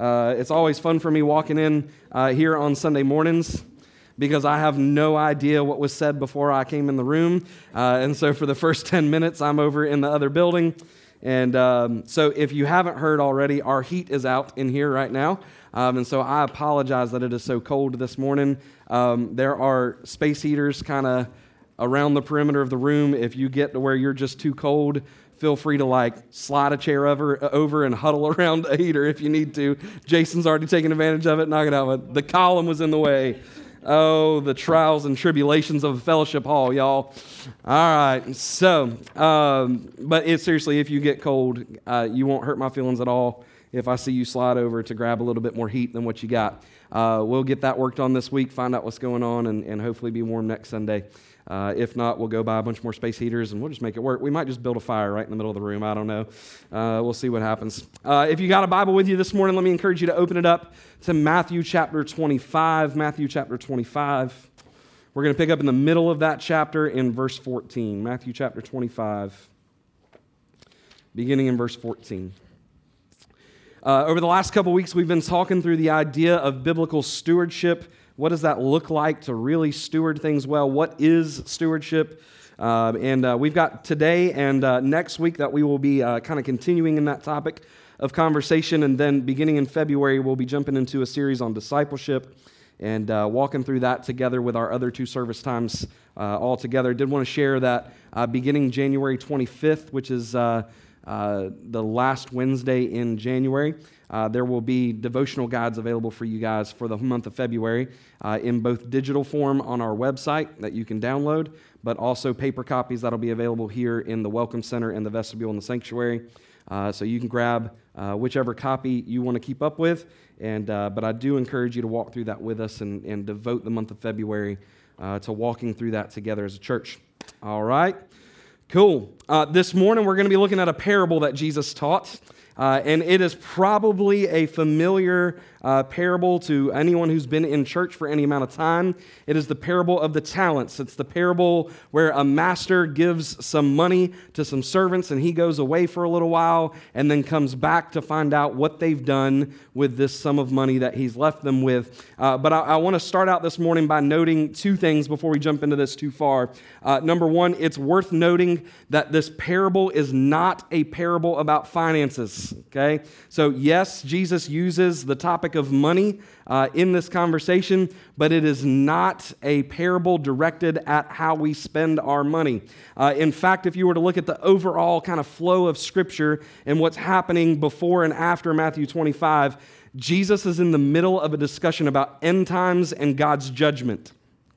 Uh, it's always fun for me walking in uh, here on Sunday mornings because I have no idea what was said before I came in the room. Uh, and so for the first 10 minutes, I'm over in the other building. And um, so if you haven't heard already, our heat is out in here right now. Um, and so I apologize that it is so cold this morning. Um, there are space heaters kind of around the perimeter of the room. If you get to where you're just too cold, feel free to like slide a chair over, over and huddle around a heater if you need to. Jason's already taken advantage of it, knock it out. The column was in the way. Oh, the trials and tribulations of fellowship hall, y'all. All right. So, um, but it, seriously, if you get cold, uh, you won't hurt my feelings at all if I see you slide over to grab a little bit more heat than what you got. Uh, we'll get that worked on this week, find out what's going on, and, and hopefully be warm next Sunday. Uh, if not, we'll go buy a bunch more space heaters and we'll just make it work. We might just build a fire right in the middle of the room. I don't know. Uh, we'll see what happens. Uh, if you got a Bible with you this morning, let me encourage you to open it up to Matthew chapter 25. Matthew chapter 25. We're going to pick up in the middle of that chapter in verse 14. Matthew chapter 25, beginning in verse 14. Uh, over the last couple weeks, we've been talking through the idea of biblical stewardship what does that look like to really steward things well? What is stewardship? Uh, and uh, we've got today and uh, next week that we will be uh, kind of continuing in that topic of conversation. And then beginning in February, we'll be jumping into a series on discipleship and uh, walking through that together with our other two service times uh, all together. Did want to share that beginning January 25th, which is the last Wednesday in January. Uh, there will be devotional guides available for you guys for the month of February uh, in both digital form on our website that you can download, but also paper copies that'll be available here in the Welcome Center and the vestibule in the sanctuary. Uh, so you can grab uh, whichever copy you want to keep up with. And, uh, but I do encourage you to walk through that with us and, and devote the month of February uh, to walking through that together as a church. All right. Cool. this morning we're going to be looking at a parable that Jesus taught. Uh, and it is probably a familiar uh, parable to anyone who's been in church for any amount of time. It is the parable of the talents. It's the parable where a master gives some money to some servants and he goes away for a little while and then comes back to find out what they've done with this sum of money that he's left them with. Uh, but I, I want to start out this morning by noting two things before we jump into this too far. Uh, number one, it's worth noting that this parable is not a parable about finances. Okay? So, yes, Jesus uses the topic topic of money uh, in this conversation, but it is not a parable directed at how we spend our money. Uh, in fact, if you were to look at the overall kind of flow of Scripture and what's happening before and after Matthew 25, Jesus is in the middle of a discussion about end times and God's judgment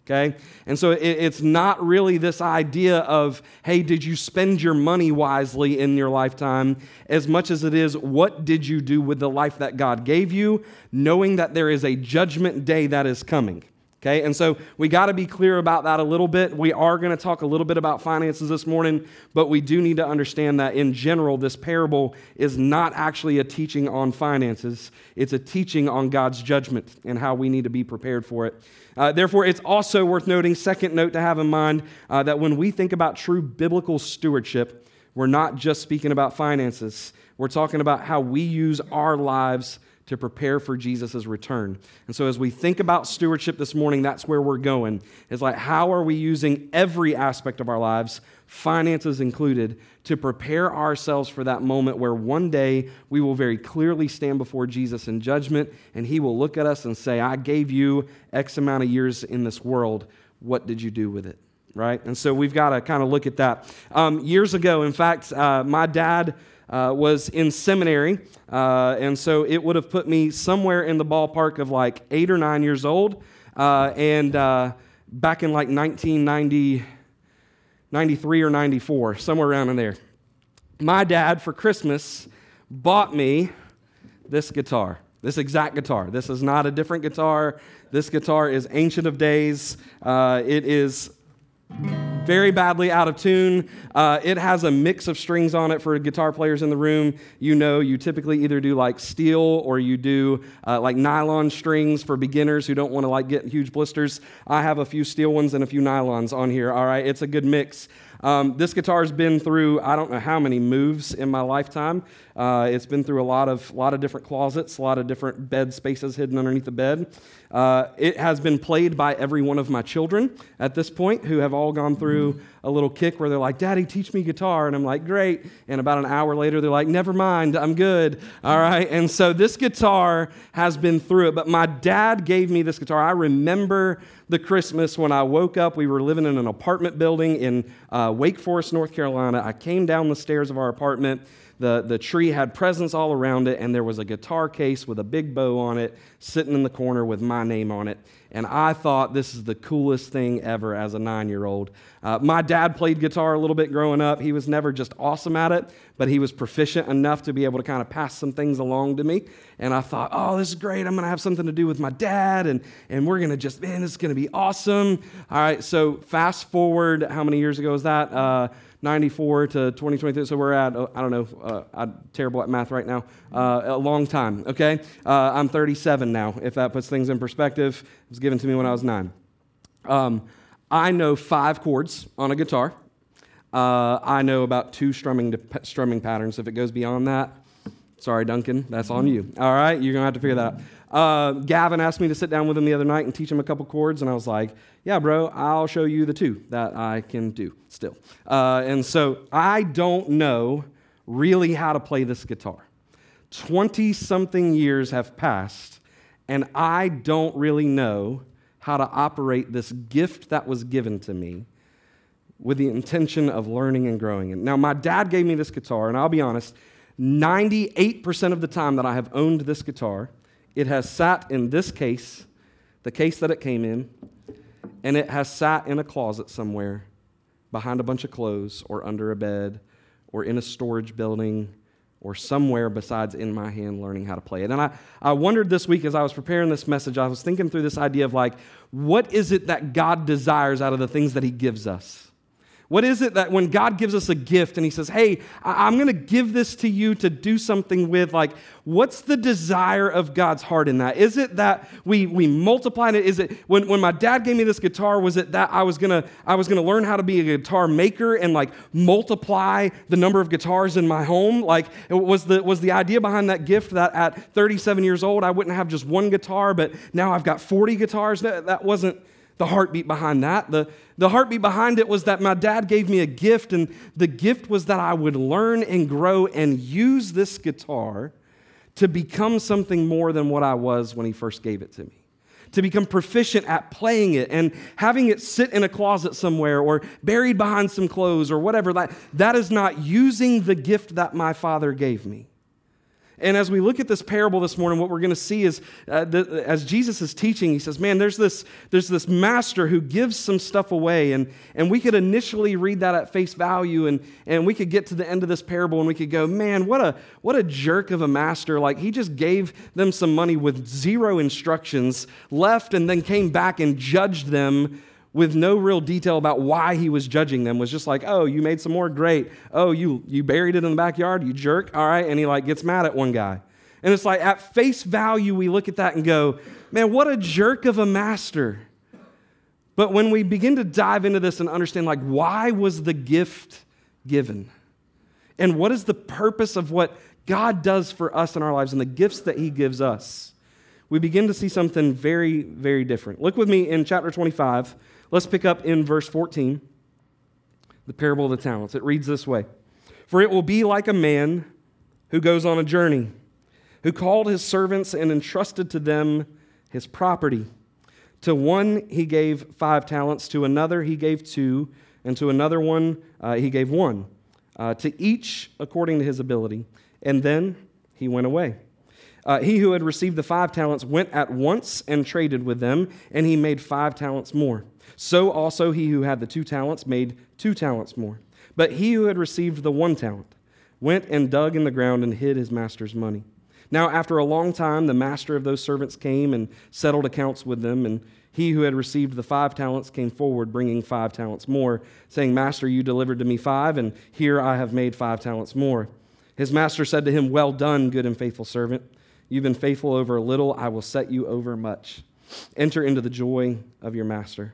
okay? And so it, it's not really this idea of, hey, did you spend your money wisely in your lifetime, as much as it is, what did you do with the life that God gave you, knowing that there is a judgment day that is coming. Okay, and so we got to be clear about that a little bit. We are going to talk a little bit about finances this morning, but we do need to understand that in general, this parable is not actually a teaching on finances. It's a teaching on God's judgment and how we need to be prepared for it. Uh, therefore, it's also worth noting, second note to have in mind, uh, that when we think about true biblical stewardship, we're not just speaking about finances. We're talking about how we use our lives to prepare for Jesus' return. And so, as we think about stewardship this morning, that's where we're going. It's like, how are we using every aspect of our lives, finances included, to prepare ourselves for that moment where one day we will very clearly stand before Jesus in judgment, and he will look at us and say, I gave you X amount of years in this world. What did you do with it? Right? And so, we've got to kind of look at that. Um, years ago, in fact, uh, my dad uh, was in seminary, uh, and so it would have put me somewhere in the ballpark of like eight or nine years old. Uh, and uh, back in like 1990, 93 or 94, somewhere around in there, my dad for Christmas bought me this guitar. This exact guitar. This is not a different guitar. This guitar is ancient of days. Uh, it is very badly out of tune. Uh, it has a mix of strings on it for guitar players in the room. You know, you typically either do like steel or you do uh, like nylon strings for beginners who don't want to like get huge blisters. I have a few steel ones and a few nylons on here. All right, it's a good mix. Um, this guitar's been through I don't know how many moves in my lifetime. Uh, it's been through a lot of, lot of different closets, a lot of different bed spaces hidden underneath the bed. Uh, it has been played by every one of my children at this point who have all gone through a little kick where they're like, Daddy, teach me guitar. And I'm like, Great. And about an hour later, they're like, Never mind, I'm good. All right. And so this guitar has been through it. But my dad gave me this guitar. I remember the Christmas when I woke up. We were living in an apartment building in uh, Wake Forest, North Carolina. I came down the stairs of our apartment. The, the tree had presents all around it, and there was a guitar case with a big bow on it sitting in the corner with my name on it. And I thought this is the coolest thing ever as a nine year old. Uh, my dad played guitar a little bit growing up. He was never just awesome at it, but he was proficient enough to be able to kind of pass some things along to me. And I thought, oh, this is great. I'm going to have something to do with my dad, and, and we're going to just, man, this is going to be awesome. All right, so fast forward, how many years ago was that? Uh, 94 to 2023. So we're at, I don't know, uh, I'm terrible at math right now, uh, a long time, okay? Uh, I'm 37 now, if that puts things in perspective. It was given to me when I was nine. Um, I know five chords on a guitar. Uh, I know about two strumming, strumming patterns. If it goes beyond that, sorry, Duncan, that's on you. All right, you're to have to figure that out. Uh, Gavin asked me to sit down with him the other night and teach him a couple chords, and I was like, yeah, bro, I'll show you the two that I can do still. Uh, and so I don't know really how to play this guitar. 20 something years have passed, and I don't really know how to operate this gift that was given to me with the intention of learning and growing. And now, my dad gave me this guitar, and I'll be honest, 98% of the time that I have owned this guitar, it has sat in this case, the case that it came in, and it has sat in a closet somewhere behind a bunch of clothes or under a bed or in a storage building or somewhere besides in my hand learning how to play it. And I, I wondered this week as I was preparing this message, I was thinking through this idea of like, what is it that God desires out of the things that He gives us? What is it that when God gives us a gift and He says, Hey, I'm going to give this to you to do something with, like, what's the desire of God's heart in that? Is it that we, we multiply it? Is it when, when my dad gave me this guitar, was it that I was going to I was gonna learn how to be a guitar maker and like multiply the number of guitars in my home? Like, was the, was the idea behind that gift that at 37 years old, I wouldn't have just one guitar, but now I've got 40 guitars? That, that wasn't the heartbeat behind that. The, the heartbeat behind it was that my dad gave me a gift, and the gift was that I would learn and grow and use this guitar to become something more than what I was when he first gave it to me. To become proficient at playing it and having it sit in a closet somewhere or buried behind some clothes or whatever. That, that is not using the gift that my father gave me. And as we look at this parable this morning, what we're going to see is uh, the, as Jesus is teaching, he says, Man, there's this, there's this master who gives some stuff away. And, and we could initially read that at face value, and, and we could get to the end of this parable and we could go, Man, what a, what a jerk of a master. Like he just gave them some money with zero instructions, left, and then came back and judged them with no real detail about why he was judging them was just like oh you made some more great. Oh you you buried it in the backyard you jerk. All right. And he like gets mad at one guy. And it's like at face value we look at that and go man what a jerk of a master. But when we begin to dive into this and understand like why was the gift given? And what is the purpose of what god does for us in our lives and the gifts that he gives us? We begin to see something very very different. Look with me in chapter 25 Let's pick up in verse 14, the parable of the talents. It reads this way For it will be like a man who goes on a journey, who called his servants and entrusted to them his property. To one he gave five talents, to another he gave two, and to another one uh, he gave one, uh, to each according to his ability. And then he went away. Uh, he who had received the five talents went at once and traded with them, and he made five talents more. So also he who had the two talents made two talents more. But he who had received the one talent went and dug in the ground and hid his master's money. Now, after a long time, the master of those servants came and settled accounts with them. And he who had received the five talents came forward, bringing five talents more, saying, Master, you delivered to me five, and here I have made five talents more. His master said to him, Well done, good and faithful servant. You've been faithful over a little, I will set you over much. Enter into the joy of your master.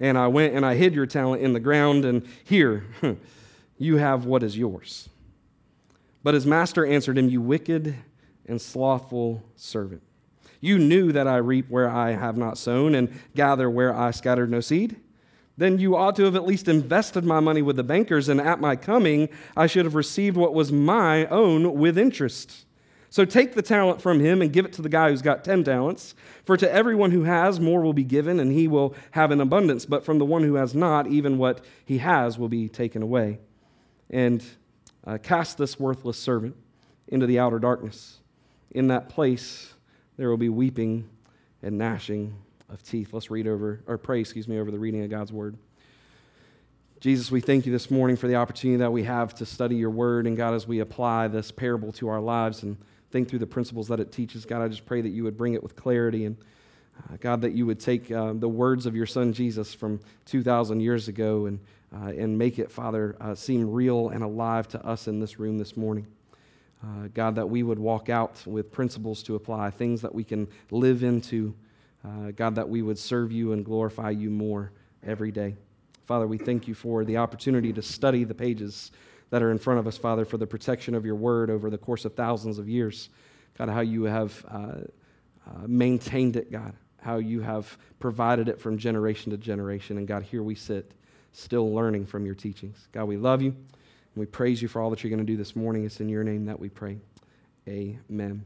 And I went and I hid your talent in the ground, and here, you have what is yours. But his master answered him, You wicked and slothful servant. You knew that I reap where I have not sown and gather where I scattered no seed. Then you ought to have at least invested my money with the bankers, and at my coming I should have received what was my own with interest. So take the talent from him and give it to the guy who's got 10 talents. For to everyone who has, more will be given, and he will have an abundance. But from the one who has not, even what he has will be taken away. And uh, cast this worthless servant into the outer darkness. In that place, there will be weeping and gnashing of teeth. Let's read over, or pray, excuse me, over the reading of God's word. Jesus, we thank you this morning for the opportunity that we have to study your word. And God, as we apply this parable to our lives and think through the principles that it teaches, God, I just pray that you would bring it with clarity. And uh, God, that you would take uh, the words of your son Jesus from 2,000 years ago and, uh, and make it, Father, uh, seem real and alive to us in this room this morning. Uh, God, that we would walk out with principles to apply, things that we can live into. Uh, God, that we would serve you and glorify you more every day. Father, we thank you for the opportunity to study the pages that are in front of us, Father, for the protection of your word over the course of thousands of years. God, how you have uh, uh, maintained it, God, how you have provided it from generation to generation. And God, here we sit, still learning from your teachings. God, we love you. And we praise you for all that you're going to do this morning. It's in your name that we pray. Amen.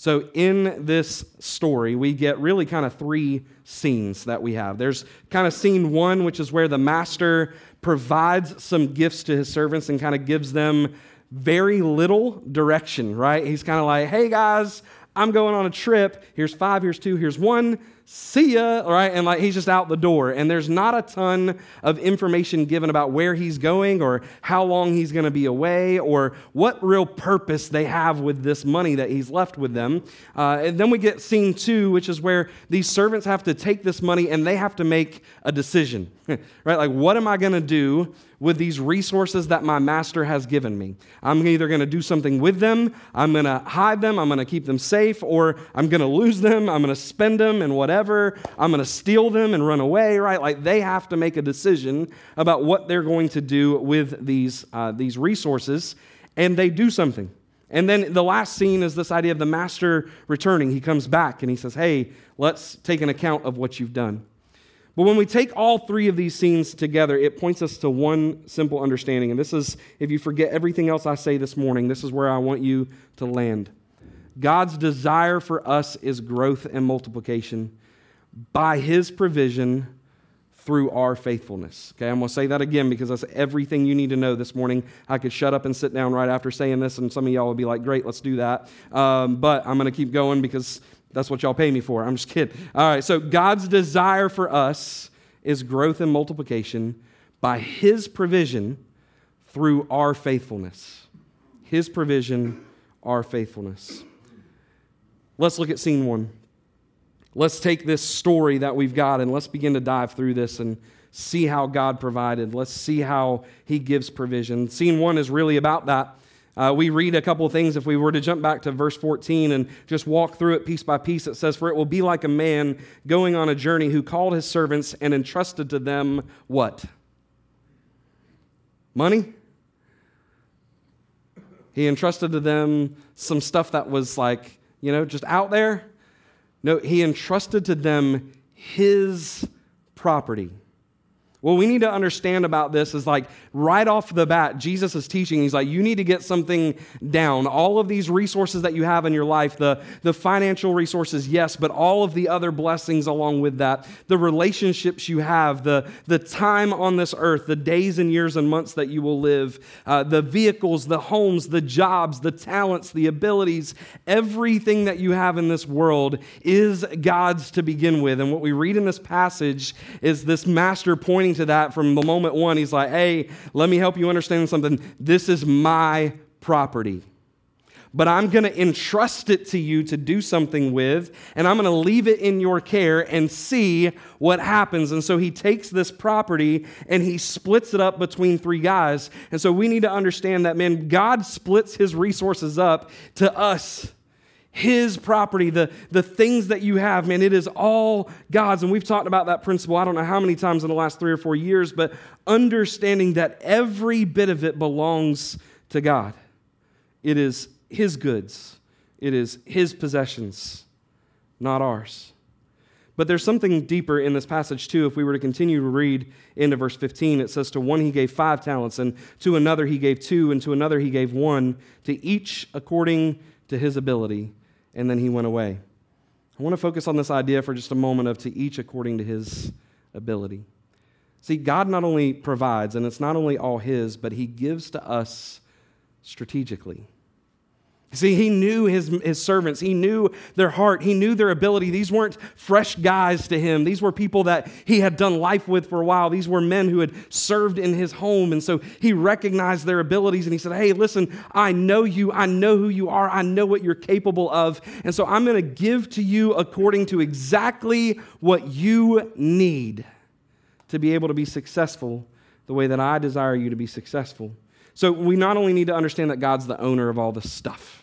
So, in this story, we get really kind of three scenes that we have. There's kind of scene one, which is where the master provides some gifts to his servants and kind of gives them very little direction, right? He's kind of like, hey guys, I'm going on a trip. Here's five, here's two, here's one see ya, right? And like he's just out the door. And there's not a ton of information given about where he's going or how long he's going to be away or what real purpose they have with this money that he's left with them. Uh, and then we get scene two, which is where these servants have to take this money and they have to make a decision, right? Like, what am I going to do with these resources that my master has given me. I'm either to do something with them, I'm to hide them, I'm to keep them safe, or I'm to lose them, I'm to spend them and whatever, I'm going to steal them and run away, right? Like they have to make a decision about what they're going to do with these, uh, these resources, and they do something. And then the last scene is this idea of the master returning. He comes back and he says, Hey, let's take an account of what you've done. But when we take all three of these scenes together, it points us to one simple understanding. And this is, if you forget everything else I say this morning, this is where I want you to land. God's desire for us is growth and multiplication by His provision through our faithfulness. Okay, I'm going to say that again because that's everything you need to know this morning. I could shut up and sit down right after saying this, and some of y'all would be like, great, let's do that. Um, but I'm going to keep going because that's what y'all pay me for. I'm just kidding. All right, so God's desire for us is growth and multiplication by His provision through our faithfulness. His provision, our faithfulness. Let's look at scene one. Let's take this story that we've got and let's begin to dive through this and see how God provided. Let's see how He gives provision. Scene one is really about that. Uh, we read a couple of things. If we were to jump back to verse 14 and just walk through it piece by piece, it says, For it will be like a man going on a journey who called his servants and entrusted to them what? Money? He entrusted to them some stuff that was like, you know, just out there. No, he entrusted to them his property. What we need to understand about this is like right off the bat, Jesus is teaching. He's like, you need to get something down. All of these resources that you have in your life, the, the financial resources, yes, but all of the other blessings along with that, the relationships you have, the, the time on this earth, the days and years and months that you will live, uh, the vehicles, the homes, the jobs, the talents, the abilities, everything that you have in this world is God's to begin with. And what we read in this passage is this master pointing to that from the moment one. He's like, hey, let me help you understand something. This is my property. but I'm going to entrust it to you to do something with, and I'm going to leave it in your care and see what happens. And so he takes this property and he splits it up between three guys. And so we need to understand that, man, God splits his resources up to us his property, the, the things that you have, man, it is all God's. And we've talked about that principle, I don't know how many times in the last three or four years, but understanding that every bit of it belongs to God. It is His goods, it is His possessions, not ours. But there's something deeper in this passage, too. If we were to continue to read into verse 15, it says, To one he gave five talents, and to another he gave two, and to another he gave one, to each according to his ability and then he went away. I want to focus on this idea for just a moment of to each according to his ability. See, God not only provides, and it's not only all his, but he gives to us strategically. See, he knew his, his servants. He knew their heart. He knew their ability. These weren't fresh guys to him. These were people that he had done life with for a while. These were men who had served in his home. And so he recognized their abilities and he said, Hey, listen, I know you. I know who you are. I know what you're capable of. And so I'm going to give to you according to exactly what you need to be able to be successful the way that I desire you to be successful. So we not only need to understand that God's the owner of all this stuff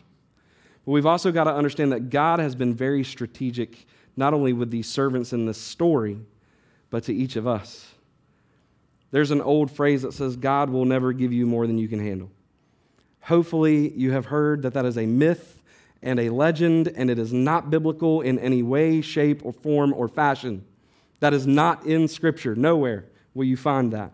but we've also got to understand that God has been very strategic, not only with these servants in this story, but to each of us. There's an old phrase that says, God will never give you more than you can handle. Hopefully, you have heard that that is a myth and a legend, and it is not biblical in any way, shape, or form or fashion. That is not in Scripture. Nowhere will you find that.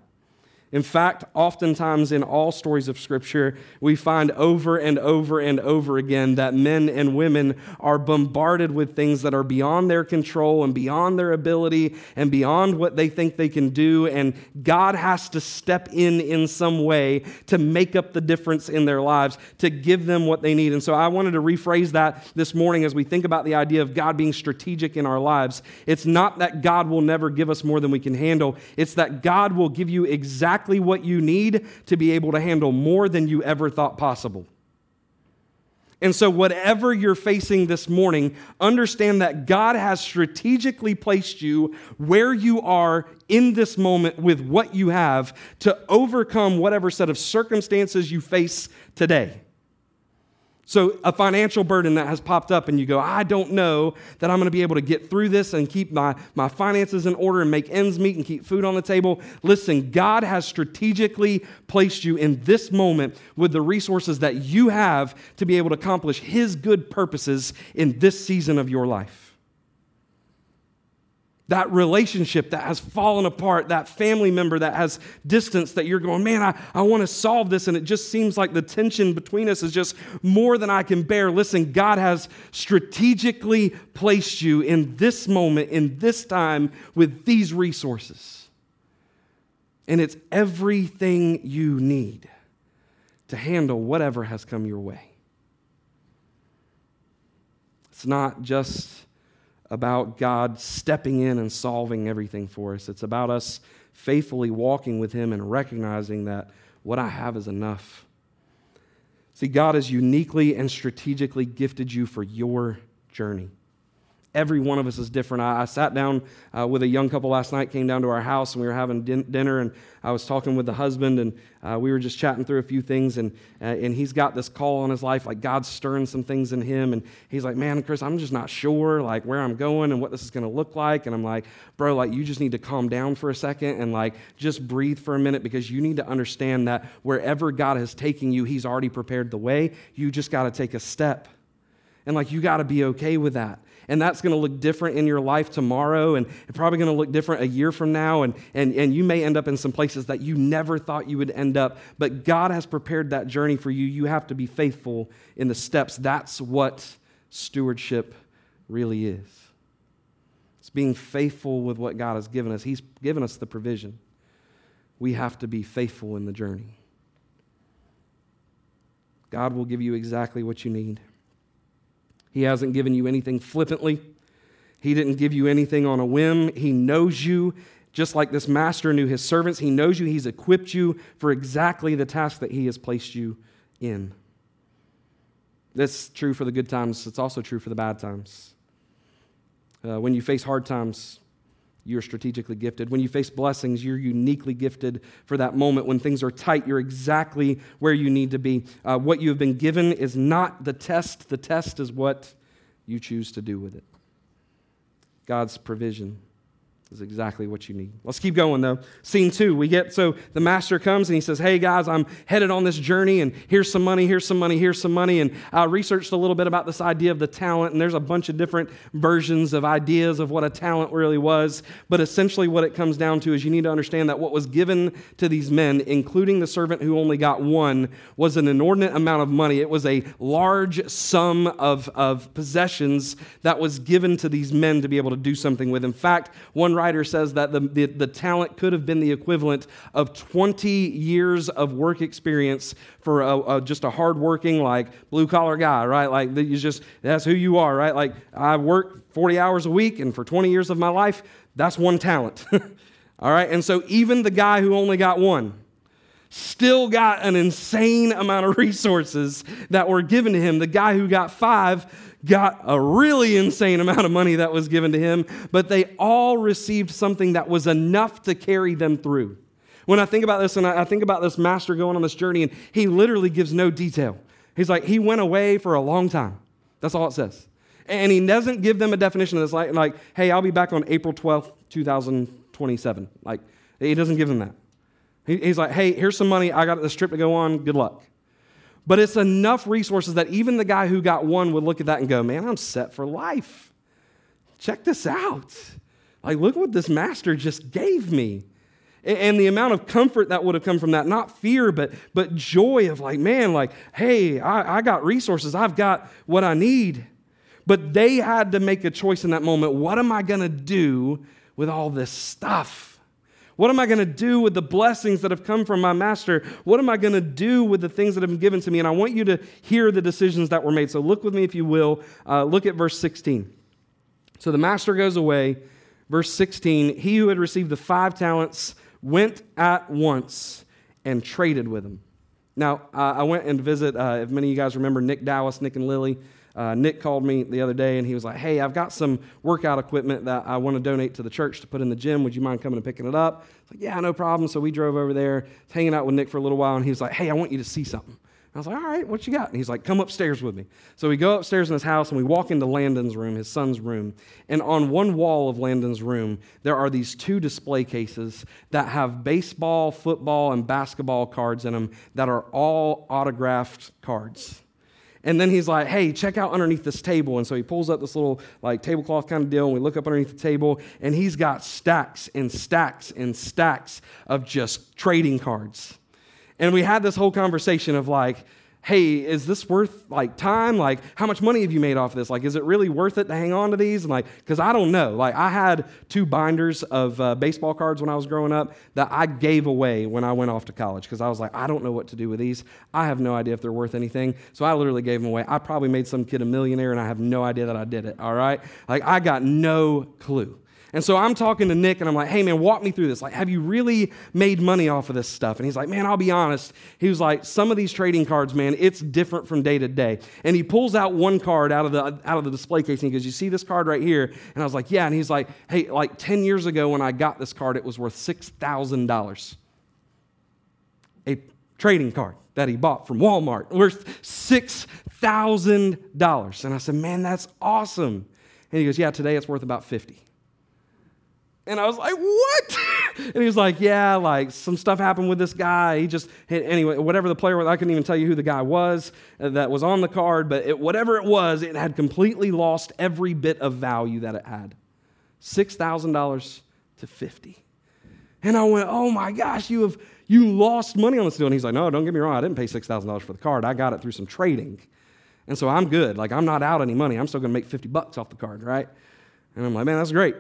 In fact, oftentimes in all stories of Scripture, we find over and over and over again that men and women are bombarded with things that are beyond their control and beyond their ability and beyond what they think they can do. And God has to step in in some way to make up the difference in their lives, to give them what they need. And so I wanted to rephrase that this morning as we think about the idea of God being strategic in our lives. It's not that God will never give us more than we can handle, it's that God will give you exactly exactly what you need to be able to handle more than you ever thought possible. And so, whatever you're facing this morning, understand that God has strategically placed you where you are in this moment with what you have to overcome whatever set of circumstances you face today. So, a financial burden that has popped up, and you go, I don't know that I'm going to be able to get through this and keep my, my finances in order and make ends meet and keep food on the table. Listen, God has strategically placed you in this moment with the resources that you have to be able to accomplish His good purposes in this season of your life that relationship that has fallen apart, that family member that has distance that you're going, man, I, I want to solve this. And it just seems like the tension between us is just more than I can bear. Listen, God has strategically placed you in this moment, in this time, with these resources. And it's everything you need to handle whatever has come your way. It's not just about God stepping in and solving everything for us. It's about us faithfully walking with Him and recognizing that what I have is enough. See, God has uniquely and strategically gifted you for your journey. Every one of us is different. I, I sat down uh, with a young couple last night, came down to our house, and we were having din- dinner, and I was talking with the husband, and uh, we were just chatting through a few things, and, uh, and he's got this call on his life, like God's stirring some things in him, and he's like, man, Chris, I'm just not sure, like, where I'm going and what this is going to look like, and I'm like, bro, like, you just need to calm down for a second and, like, just breathe for a minute, because you need to understand that wherever God has taken you, he's already prepared the way. You just got to take a step. And, like, you got to be okay with that and that's going to look different in your life tomorrow and probably going to look different a year from now and, and, and you may end up in some places that you never thought you would end up. But god has prepared that journey for you. You have to be faithful in the steps. That's what stewardship really is. It's being faithful with what god has given us. He's given us the provision. We have to be faithful in the journey. God will give you exactly what you need he hasn't given you anything flippantly. He didn't give you anything on a whim. He knows you just like this master knew his servants. He knows you. He's equipped you for exactly the task that he has placed you in. That's true for the good times, it's also true for the bad times. Uh, when you face hard times, you're strategically gifted. When you face blessings, you're uniquely gifted for that moment. When things are tight, you're exactly where you need to be. Uh, what you have been given is not the test, the test is what you choose to do with it. God's provision is exactly what you need. Let's keep going though. Scene two, we get so the master comes and he says, Hey guys, I'm headed on this journey and here's some money, here's some money, here's some money. And I researched a little bit about this idea of the talent, and there's a bunch of different versions of ideas of what a talent really was. But essentially, what it comes down to is you need to understand that what was given to these men, including the servant who only got one, was an inordinate amount of money. It was a large sum of, of possessions that was given to these men to be able to do something with. In fact, one writer says that the, the, the, talent could have been the equivalent of 20 years of work experience for a, a, just a hardworking, like blue collar guy, right? Like you just that's who you are, right? Like I work 40 hours a week, and for 20 years of my life, that's one talent. All right, and so even the guy who only got one still got an insane amount of resources that were given to him. The guy who got five got a really insane amount of money that was given to him, but they all received something that was enough to carry them through. When I think about this, and I think about this master going on this journey, and he literally gives no detail. He's like, he went away for a long time. That's all it says. And he doesn't give them a definition of this, like, like hey, I'll be back on April 12th, 2027. Like, he doesn't give them that. He's like, hey, here's some money. I got this trip to go on. Good luck. But it's enough resources that even the guy who got one would look at that and go, man, I'm set for life. Check this out. Like, look what this master just gave me. And the amount of comfort that would have come from that, not fear, but, but joy of like, man, like, hey, I, I got resources, I've got what I need. But they had to make a choice in that moment. What am I going to do with all this stuff? What am I going to do with the blessings that have come from my master? What am I going to do with the things that have been given to me? And I want you to hear the decisions that were made. So look with me, if you will. Uh, look at verse 16. So the master goes away. Verse 16 He who had received the five talents went at once and traded with them. Now, uh, I went and visit, uh, if many of you guys remember Nick Dallas, Nick and Lily. Uh, Nick called me the other day and he was like, Hey, I've got some workout equipment that I want to donate to the church to put in the gym. Would you mind coming and picking it up? I like, Yeah, no problem. So we drove over there, hanging out with Nick for a little while, and he was like, Hey, I want you to see something. I was like, All right, what you got? And he's like, Come upstairs with me. So we go upstairs in his house and we walk into Landon's room, his son's room. And on one wall of Landon's room, there are these two display cases that have baseball, football, and basketball cards in them that are all autographed cards. And then he's like, hey, check out underneath this table. And so he pulls up this little like tablecloth kind of deal, and we look up underneath the table, and he's got stacks and stacks and stacks of just trading cards. And we had this whole conversation of like, hey, is this worth like time? Like, how much money have you made off of this? Like, is it really worth it to hang on to these? And like, because I don't know. Like, I had two binders of uh, baseball cards when I was growing up that I gave away when I went off to college because I was like, I don't know what to do with these. I have no idea if they're worth anything. So I literally gave them away. I probably made some kid a millionaire and I have no idea that I did it. All right. Like, I got no clue. And so I'm talking to Nick and I'm like, hey man, walk me through this. Like, have you really made money off of this stuff? And he's like, man, I'll be honest. He was like, some of these trading cards, man, it's different from day to day. And he pulls out one card out of the out of the display case and he goes, You see this card right here? And I was like, Yeah. And he's like, Hey, like 10 years ago when I got this card, it was worth $6,000. A trading card that he bought from Walmart worth $6,000. And I said, Man, that's awesome. And he goes, Yeah, today it's worth about 50. And I was like, what? and he was like, yeah, like some stuff happened with this guy. He just, hit anyway, whatever the player was, I couldn't even tell you who the guy was uh, that was on the card, but it, whatever it was, it had completely lost every bit of value that it had. $6,000 to 50. And I went, oh my gosh, you have, you lost money on this deal. And he's like, no, don't get me wrong. I didn't pay $6,000 for the card. I got it through some trading. And so I'm good. Like, I'm not out any money. I'm still going to make 50 bucks off the card, right? And I'm like, man, that's great.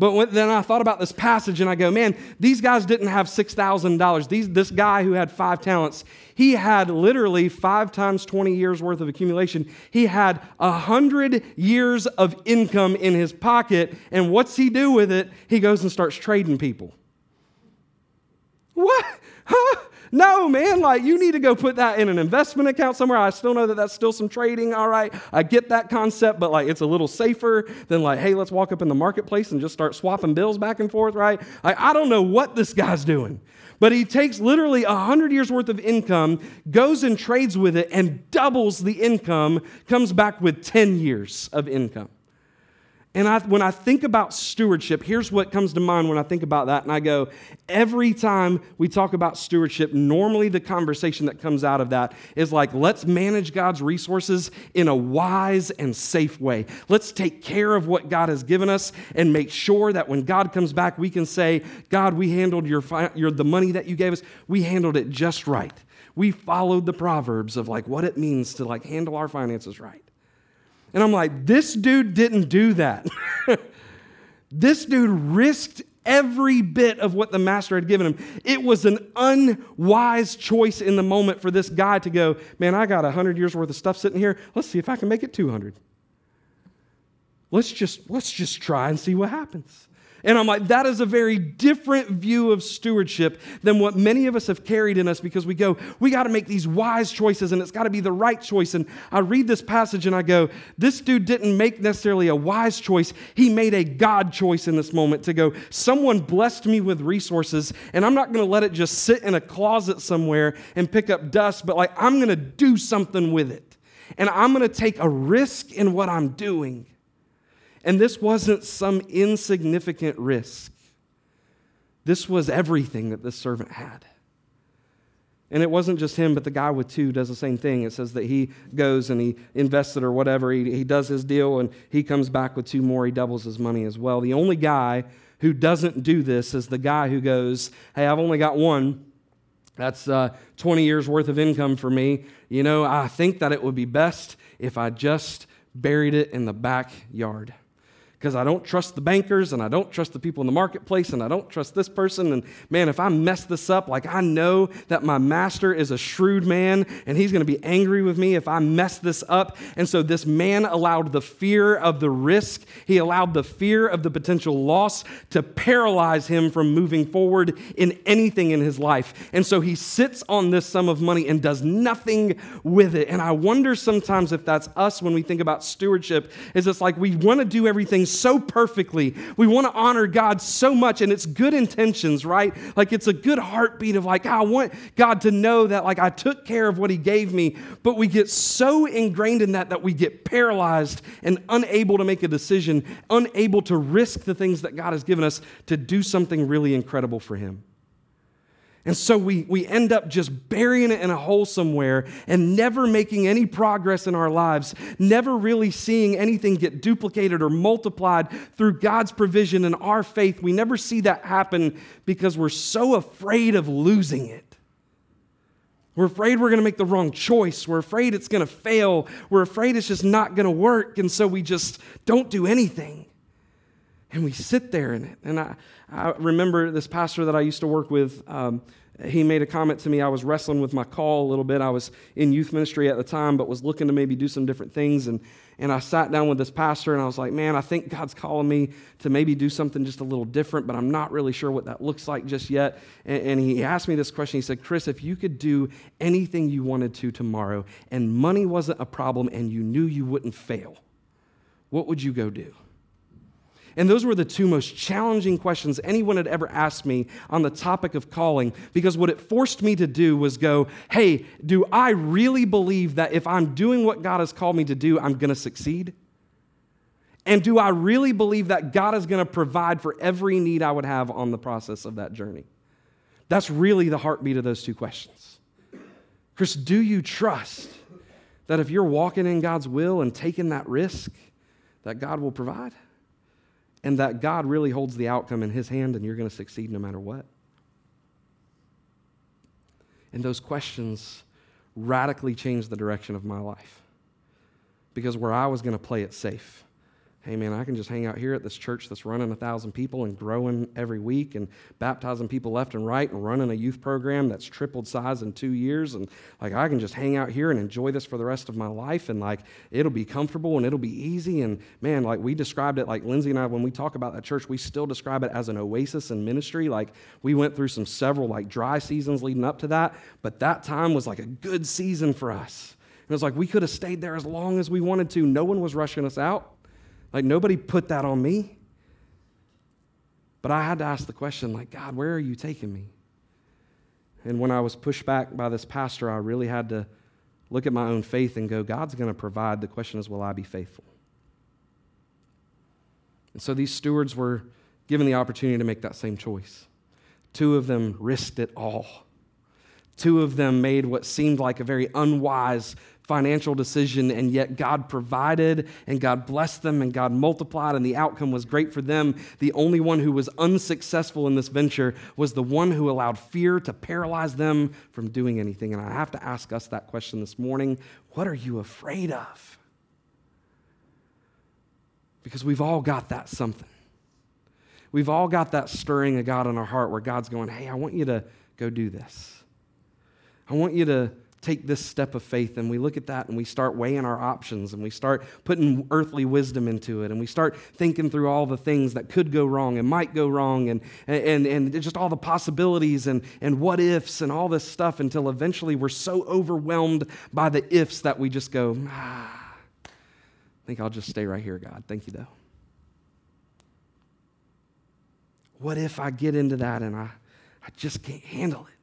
But when, then I thought about this passage and I go, man, these guys didn't have $6,000. This guy who had five talents, he had literally five times 20 years worth of accumulation. He had 100 years of income in his pocket. And what's he do with it? He goes and starts trading people. what? Huh? No, man, like you need to go put that in an investment account somewhere. I still know that that's still some trading, all right. I get that concept, but like it's a little safer than like, hey, let's walk up in the marketplace and just start swapping bills back and forth, right? Like, I don't know what this guy's doing. But he takes literally a hundred years worth of income, goes and trades with it, and doubles the income, comes back with 10 years of income. And I, when I think about stewardship, here's what comes to mind when I think about that. And I go, every time we talk about stewardship, normally the conversation that comes out of that is like, let's manage God's resources in a wise and safe way. Let's take care of what God has given us and make sure that when God comes back, we can say, God, we handled your, your, the money that you gave us, we handled it just right. We followed the proverbs of like what it means to like handle our finances right. And I'm like, this dude didn't do that. this dude risked every bit of what the master had given him. It was an unwise choice in the moment for this guy to go, man, I got 100 years worth of stuff sitting here. Let's see if I can make it 200. Let's just, let's just try and see what happens. And I'm like, that is a very different view of stewardship than what many of us have carried in us because we go, we got to make these wise choices and it's got to be the right choice. And I read this passage and I go, this dude didn't make necessarily a wise choice. He made a God choice in this moment to go, someone blessed me with resources and I'm not going to let it just sit in a closet somewhere and pick up dust, but like, I'm going to do something with it. And I'm going to take a risk in what I'm doing. And this wasn't some insignificant risk. This was everything that this servant had. And it wasn't just him, but the guy with two does the same thing. It says that he goes and he invests it or whatever. He, he does his deal and he comes back with two more. He doubles his money as well. The only guy who doesn't do this is the guy who goes, Hey, I've only got one. That's uh, 20 years worth of income for me. You know, I think that it would be best if I just buried it in the backyard because I don't trust the bankers and I don't trust the people in the marketplace and I don't trust this person. And man, if I mess this up, like I know that my master is a shrewd man and he's going to be angry with me if I mess this up. And so this man allowed the fear of the risk, he allowed the fear of the potential loss to paralyze him from moving forward in anything in his life. And so he sits on this sum of money and does nothing with it. And I wonder sometimes if that's us when we think about stewardship, is it's like we want to do everything so perfectly. We want to honor God so much, and it's good intentions, right? Like it's a good heartbeat of like, I want God to know that like I took care of what He gave me. But we get so ingrained in that that we get paralyzed and unable to make a decision, unable to risk the things that God has given us to do something really incredible for Him. And so we, we end up just burying it in a hole somewhere and never making any progress in our lives, never really seeing anything get duplicated or multiplied through God's provision and our faith. We never see that happen because we're so afraid of losing it. We're afraid we're going to make the wrong choice. We're afraid it's going to fail. We're afraid it's just not going to work. And so we just don't do anything. And we sit there in it. And I, I remember this pastor that I used to work with. Um, he made a comment to me. I was wrestling with my call a little bit. I was in youth ministry at the time, but was looking to maybe do some different things. And, and I sat down with this pastor and I was like, man, I think God's calling me to maybe do something just a little different, but I'm not really sure what that looks like just yet. And, and he asked me this question. He said, Chris, if you could do anything you wanted to tomorrow and money wasn't a problem and you knew you wouldn't fail, what would you go do? And those were the two most challenging questions anyone had ever asked me on the topic of calling because what it forced me to do was go, hey, do I really believe that if I'm doing what God has called me to do, I'm going to succeed? And do I really believe that God is going to provide for every need I would have on the process of that journey? That's really the heartbeat of those two questions. Chris, do you trust that if you're walking in God's will and taking that risk, that God will provide? And that God really holds the outcome in His hand and you're going to succeed no matter what? And those questions radically changed the direction of my life. Because where I was going to play it safe, hey man, I can just hang out here at this church that's running a thousand people and growing every week and baptizing people left and right and running a youth program that's tripled size in two years. And like, I can just hang out here and enjoy this for the rest of my life. And like, it'll be comfortable and it'll be easy. And man, like, we described it, like Lindsay and I, when we talk about that church, we still describe it as an oasis in ministry. Like, we went through some several like dry seasons leading up to that, but that time was like a good season for us. It was like we could have stayed there as long as we wanted to. No one was rushing us out. Like nobody put that on me. But I had to ask the question, like, God, where are you taking me? And when I was pushed back by this pastor, I really had to look at my own faith and go, God's going to provide. The question is, will I be faithful? And so these stewards were given the opportunity to make that same choice. Two of them risked it all. Two of them made what seemed like a very unwise financial decision, and yet God provided and God blessed them and God multiplied, and the outcome was great for them. The only one who was unsuccessful in this venture was the one who allowed fear to paralyze them from doing anything. And I have to ask us that question this morning what are you afraid of? Because we've all got that something. We've all got that stirring of God in our heart where God's going, hey, I want you to go do this. I want you to take this step of faith and we look at that and we start weighing our options and we start putting earthly wisdom into it and we start thinking through all the things that could go wrong and might go wrong and, and, and just all the possibilities and, and what ifs and all this stuff until eventually we're so overwhelmed by the ifs that we just go, ah, I think I'll just stay right here, God. Thank you, though. What if I get into that and I, I just can't handle it?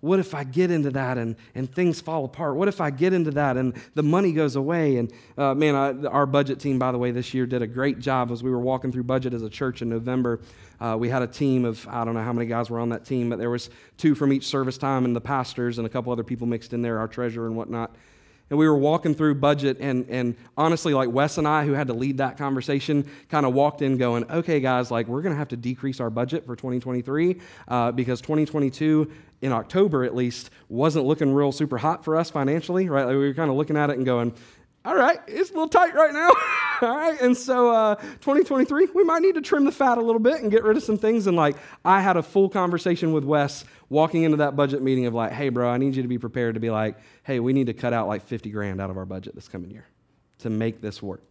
What if I get into that and, and things fall apart? What if I get into that and the money goes away? And uh, man, I, our budget team, by the way, this year did a great job as we were walking through budget as a church in November. Uh, we had a team of, I don't know how many guys were on that team, but there was two from each service time and the pastors and a couple other people mixed in there, our treasurer and whatnot. And we were walking through budget, and, and honestly, like Wes and I, who had to lead that conversation, kind of walked in going, okay, guys, like we're going to have to decrease our budget for 2023 uh, because 2022 in October at least, wasn't looking real super hot for us financially, right? Like we were kind of looking at it and going, all right, it's a little tight right now. all right. And so uh, 2023, we might need to trim the fat a little bit and get rid of some things. And like, I had a full conversation with Wes walking into that budget meeting of like, hey, bro, I need you to be prepared to be like, hey, we need to cut out like 50 grand out of our budget this coming year to make this work.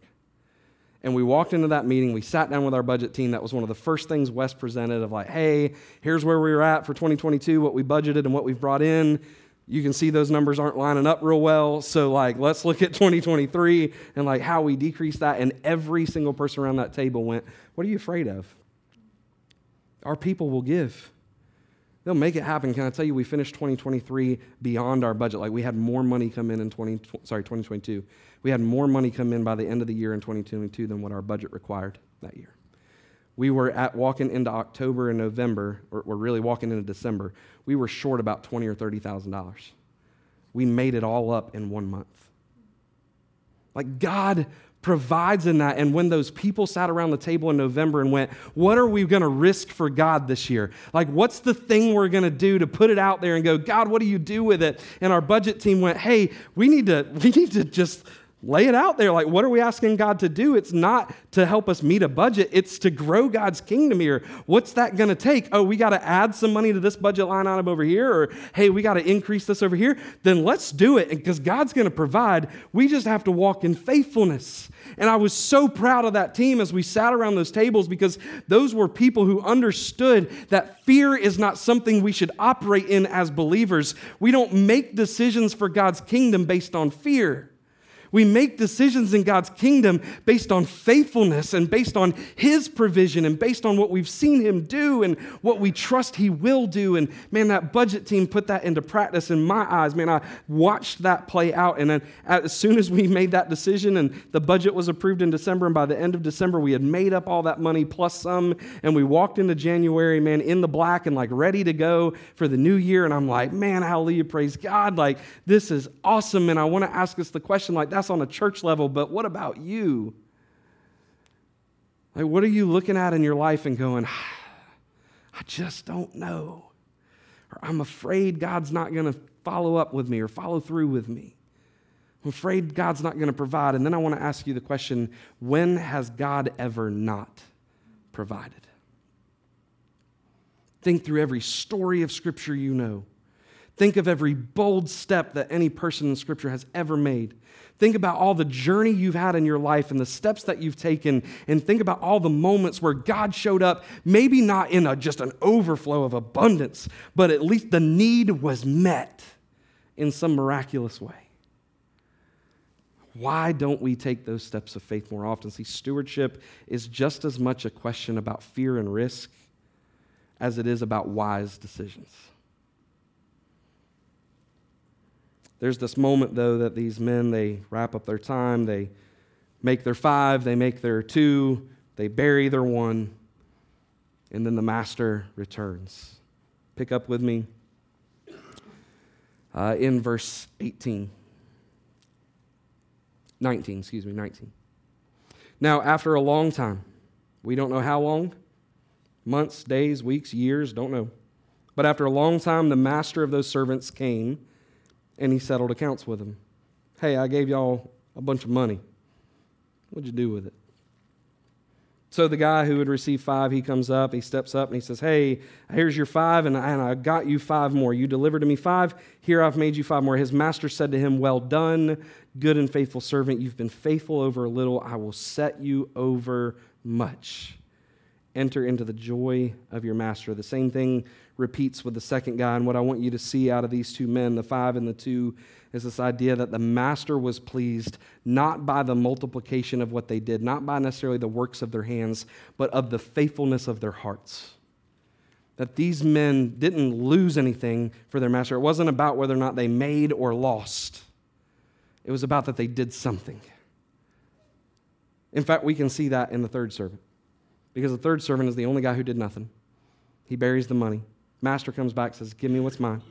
And we walked into that meeting, we sat down with our budget team. That was one of the first things Wes presented of like, hey, here's where we were at for 2022, what we budgeted and what we've brought in. You can see those numbers aren't lining up real well. So like, let's look at 2023 and like how we decrease that. And every single person around that table went, what are you afraid of? Our people will give. They'll make it happen. Can I tell you, we finished 2023 beyond our budget. Like we had more money come in in 20, sorry, 2022 we had more money come in by the end of the year in 2022 than what our budget required that year. We were at walking into October and November, or we're really walking into December. We were short about twenty or thirty thousand dollars. We made it all up in one month. Like God provides in that. And when those people sat around the table in November and went, What are we going to risk for God this year? Like, what's the thing we're going to do to put it out there and go, God, what do you do with it? And our budget team went, Hey, we need to, we need to just lay it out there. Like, what are we asking God to do? It's not to help us meet a budget, it's to grow God's kingdom here. What's that going to take? Oh, we got to add some money to this budget line item over here, or hey, we got to increase this over here. Then let's do it because God's going to provide. We just have to walk in faithfulness. And I was so proud of that team as we sat around those tables because those were people who understood that fear is not something we should operate in as believers. We don't make decisions for God's kingdom based on fear. We make decisions in God's kingdom based on faithfulness and based on His provision and based on what we've seen Him do and what we trust He will do. And man, that budget team put that into practice in my eyes. Man, I watched that play out. And then as soon as we made that decision and the budget was approved in December, and by the end of December, we had made up all that money plus some. And we walked into January, man, in the black and like ready to go for the new year. And I'm like, man, hallelujah, praise God. Like, this is awesome. And I want to ask us the question like, that's on a church level, but what about you? Like, what are you looking at in your life and going, I just don't know? Or I'm afraid God's not going to follow up with me or follow through with me. I'm afraid God's not going to provide. And then I want to ask you the question when has God ever not provided? Think through every story of Scripture you know. Think of every bold step that any person in Scripture has ever made. Think about all the journey you've had in your life and the steps that you've taken, and think about all the moments where God showed up, maybe not in a, just an overflow of abundance, but at least the need was met in some miraculous way. Why don't we take those steps of faith more often? See, stewardship is just as much a question about fear and risk as it is about wise decisions. There's this moment, though, that these men, they wrap up their time, they make their five, they make their two, they bury their one, and then the master returns. Pick up with me uh, in verse 18. 19, excuse me, 19. Now, after a long time, we don't know how long months, days, weeks, years, don't know. But after a long time, the master of those servants came and he settled accounts with them. Hey, I gave y'all a bunch of money. What'd you do with it? So the guy who had received five, he comes up, he steps up, and he says, Hey, here's your five, and I, and I got you five more. You delivered to me five, here I've made you five more. His master said to him, Well done, good and faithful servant. You've been faithful over a little, I will set you over much. Enter into the joy of your master. The same thing repeats with the second guy. And what I want you to see out of these two men, the five and the two, is this idea that the master was pleased not by the multiplication of what they did, not by necessarily the works of their hands, but of the faithfulness of their hearts. That these men didn't lose anything for their master. It wasn't about whether or not they made or lost, it was about that they did something. In fact, we can see that in the third servant because the third servant is the only guy who did nothing. He buries the money. Master comes back, says, Give me what's mine.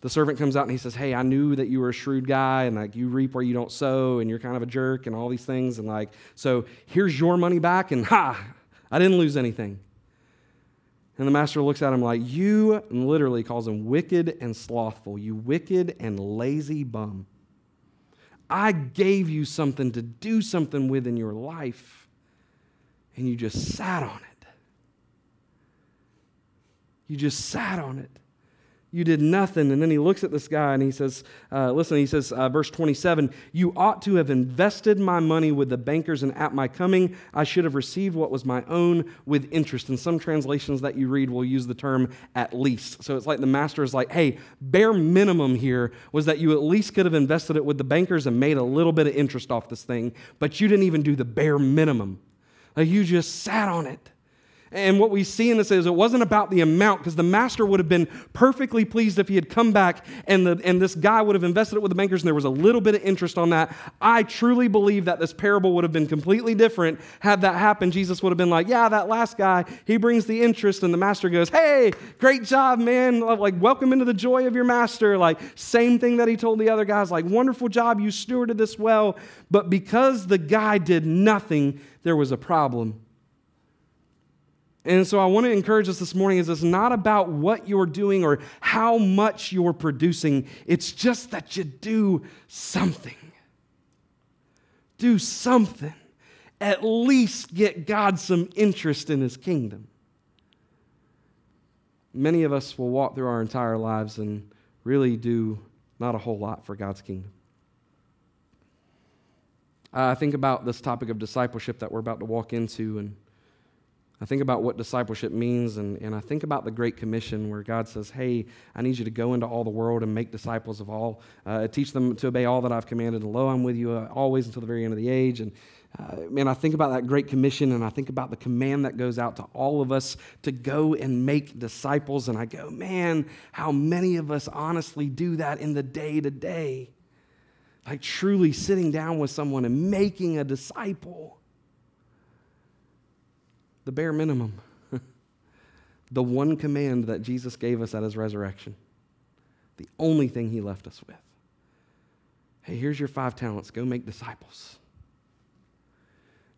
The servant comes out and he says, Hey, I knew that you were a shrewd guy and like you reap where you don't sow and you're kind of a jerk and all these things. And like, so here's your money back and ha, I didn't lose anything. And the master looks at him like, You, literally calls him wicked and slothful, you wicked and lazy bum. I gave you something to do something with in your life, and you just sat on it. You just sat on it. You did nothing. And then he looks at this guy and he says, uh, Listen, he says, uh, verse 27 You ought to have invested my money with the bankers, and at my coming, I should have received what was my own with interest. And some translations that you read will use the term at least. So it's like the master is like, Hey, bare minimum here was that you at least could have invested it with the bankers and made a little bit of interest off this thing, but you didn't even do the bare minimum. Like you just sat on it. And what we see in this is it wasn't about the amount, because the master would have been perfectly pleased if he had come back and, the, and this guy would have invested it with the bankers and there was a little bit of interest on that. I truly believe that this parable would have been completely different had that happened. Jesus would have been like, Yeah, that last guy, he brings the interest, and the master goes, Hey, great job, man. Like, welcome into the joy of your master. Like, same thing that he told the other guys, like, wonderful job, you stewarded this well. But because the guy did nothing, there was a problem. And so I want to encourage us this morning is it's not about what you're doing or how much you're producing. It's just that you do something. Do something. At least get God some interest in his kingdom. Many of us will walk through our entire lives and really do not a whole lot for God's kingdom. I think about this topic of discipleship that we're about to walk into and I think about what discipleship means, and, and I think about the Great Commission where God says, Hey, I need you to go into all the world and make disciples of all, uh, teach them to obey all that I've commanded, and lo, I'm with you uh, always until the very end of the age. And uh, man, I think about that Great Commission, and I think about the command that goes out to all of us to go and make disciples. And I go, man, how many of us honestly do that in the day to day? Like truly sitting down with someone and making a disciple the bare minimum. the one command that Jesus gave us at his resurrection. The only thing he left us with. Hey, here's your five talents. Go make disciples.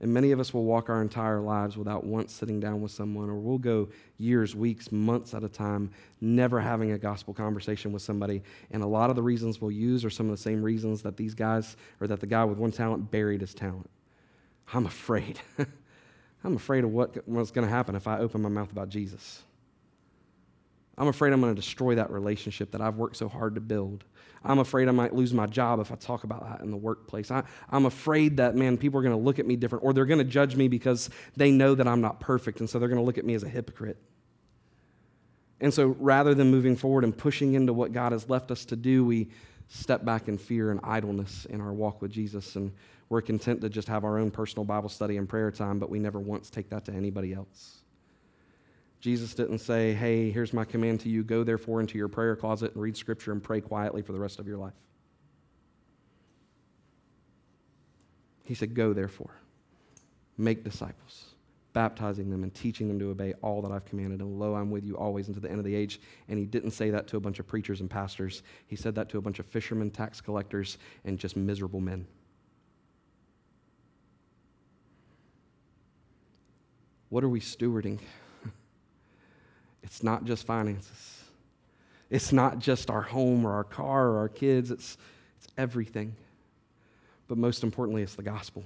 And many of us will walk our entire lives without once sitting down with someone, or we'll go years, weeks, months at a time, never having a gospel conversation with somebody. And a lot of the reasons we'll use are some of the same reasons that these guys, or that the guy with one talent buried his talent. I'm afraid. I'm afraid of what, what's going to happen if I open my mouth about Jesus. I'm afraid I'm going to destroy that relationship that I've worked so hard to build. I'm afraid I might lose my job if I talk about that in the workplace. I, am afraid that, man, people are going to look at me different or they're going to judge me because they know that I'm not perfect. And so they're going to look at me as a hypocrite. And so rather than moving forward and pushing into what God has left us to do, we step back in fear and idleness in our walk with Jesus. And we're content to just have our own personal Bible study and prayer time, but we never once take that to anybody else. Jesus didn't say, Hey, here's my command to you go therefore into your prayer closet and read scripture and pray quietly for the rest of your life. He said, Go therefore, make disciples, baptizing them and teaching them to obey all that I've commanded. And lo, I'm with you always unto the end of the age. And he didn't say that to a bunch of preachers and pastors, he said that to a bunch of fishermen, tax collectors, and just miserable men. What are we stewarding? It's not just finances. It's not just our home or our car or our kids. It's, it's everything. But most importantly, it's the gospel.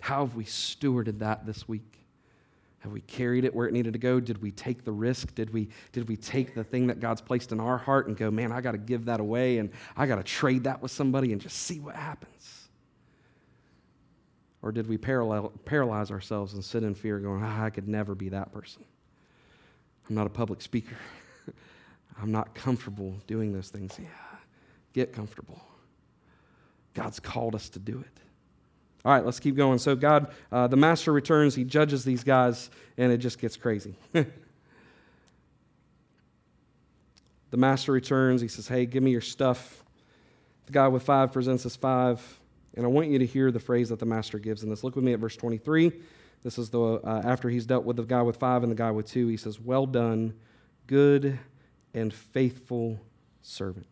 How have we stewarded that this week? Have we carried it where it needed to go? Did we take the risk? Did we, did we take the thing that God's placed in our heart and go, man, I got to give that away and I got to trade that with somebody and just see what happens? Or did we paralyze ourselves and sit in fear, going, ah, I could never be that person? I'm not a public speaker. I'm not comfortable doing those things. Yeah, get comfortable. God's called us to do it. All right, let's keep going. So, God, uh, the master returns, he judges these guys, and it just gets crazy. the master returns, he says, Hey, give me your stuff. The guy with five presents us five. And I want you to hear the phrase that the master gives in this. Look with me at verse 23. This is the uh, after he's dealt with the guy with five and the guy with two. He says, "Well done, good and faithful servant."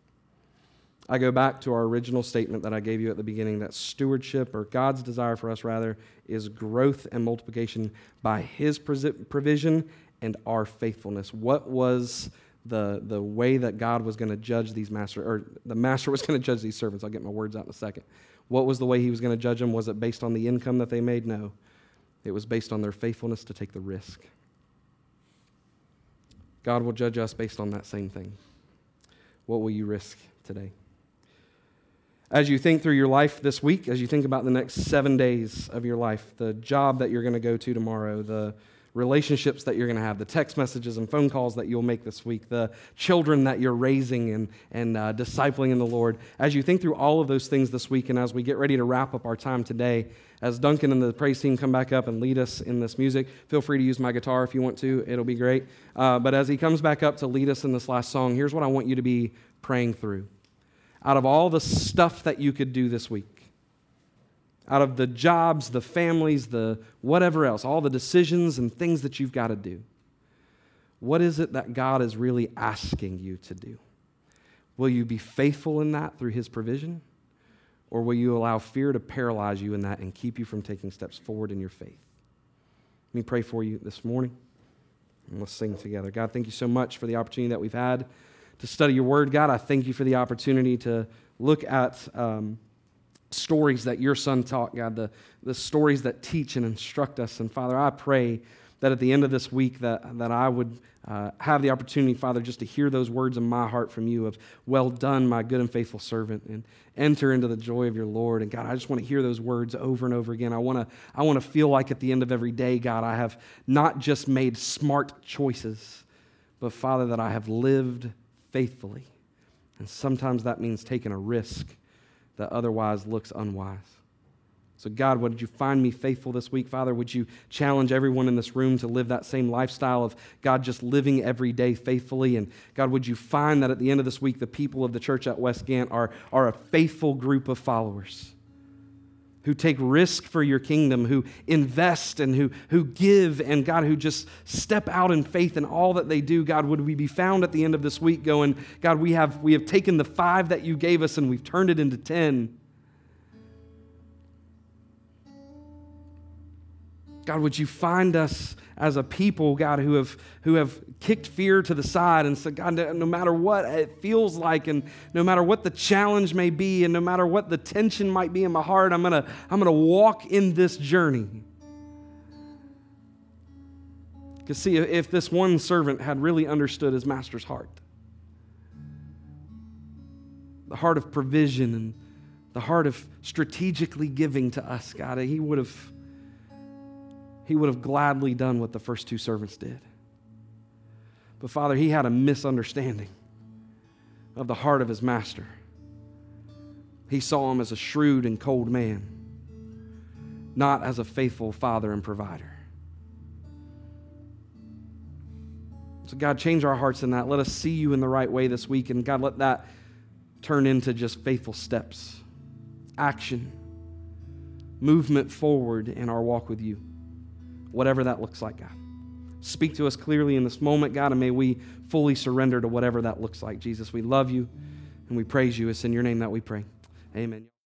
I go back to our original statement that I gave you at the beginning that stewardship, or God's desire for us rather, is growth and multiplication by His provision and our faithfulness. What was the, the way that God was going to judge these master, or the master was going to judge these servants? I'll get my words out in a second. What was the way he was going to judge them? Was it based on the income that they made? No. It was based on their faithfulness to take the risk. God will judge us based on that same thing. What will you risk today? As you think through your life this week, as you think about the next seven days of your life, the job that you're going to go to tomorrow, the relationships that you're going to have, the text messages and phone calls that you'll make this week, the children that you're raising and, and uh, discipling in the Lord. As you think through all of those things this week, and as we get ready to wrap up our time today, as Duncan and the praise team come back up and lead us in this music, feel free to use my guitar if you want to. It'll be great. Uh, but as he comes back up to lead us in this last song, here's what I want you to be praying through. Out of all the stuff that you could do this week, out of the jobs, the families, the whatever else, all the decisions and things that you've got to do. What is it that God is really asking you to do? Will you be faithful in that through His provision? Or will you allow fear to paralyze you in that and keep you from taking steps forward in your faith? Let me pray for you this morning. And let's sing together. God, thank you so much for the opportunity that we've had to study your word. God, I thank you for the opportunity to look at. Um, stories that your son taught, God, the, the stories that teach and instruct us. And Father, I pray that at the end of this week that, that I would uh, have the opportunity, Father, just to hear those words in my heart from you of, well done, my good and faithful servant, and enter into the joy of your Lord. And God, I just want to hear those words over and over again. I want to, I want to feel like at the end of every day, God, I have not just made smart choices, but Father, that I have lived faithfully. And sometimes that means taking a risk that otherwise looks unwise. So, God, would you find me faithful this week, Father? Would you challenge everyone in this room to live that same lifestyle of God just living every day faithfully? And God, would you find that at the end of this week, the people of the church at West Gant are, are a faithful group of followers? Who take risk for your kingdom, who invest and who, who give, and God, who just step out in faith in all that they do. God, would we be found at the end of this week going, God, we have, we have taken the five that you gave us and we've turned it into ten. God, would you find us as a people, God, who have, who have kicked fear to the side and said, God, no matter what it feels like, and no matter what the challenge may be, and no matter what the tension might be in my heart, I'm going to I'm going to walk in this journey. Because, see, if this one servant had really understood his master's heart, the heart of provision and the heart of strategically giving to us, God, he would have he would have gladly done what the first two servants did. But Father, he had a misunderstanding of the heart of his master. He saw him as a shrewd and cold man, not as a faithful father and provider. So, God, change our hearts in that. Let us see you in the right way this week. And, God, let that turn into just faithful steps, action, movement forward in our walk with you, whatever that looks like, God. Speak to us clearly in this moment, God, and may we fully surrender to whatever that looks like. Jesus, we love you and we praise you. It's in your name that we pray. Amen.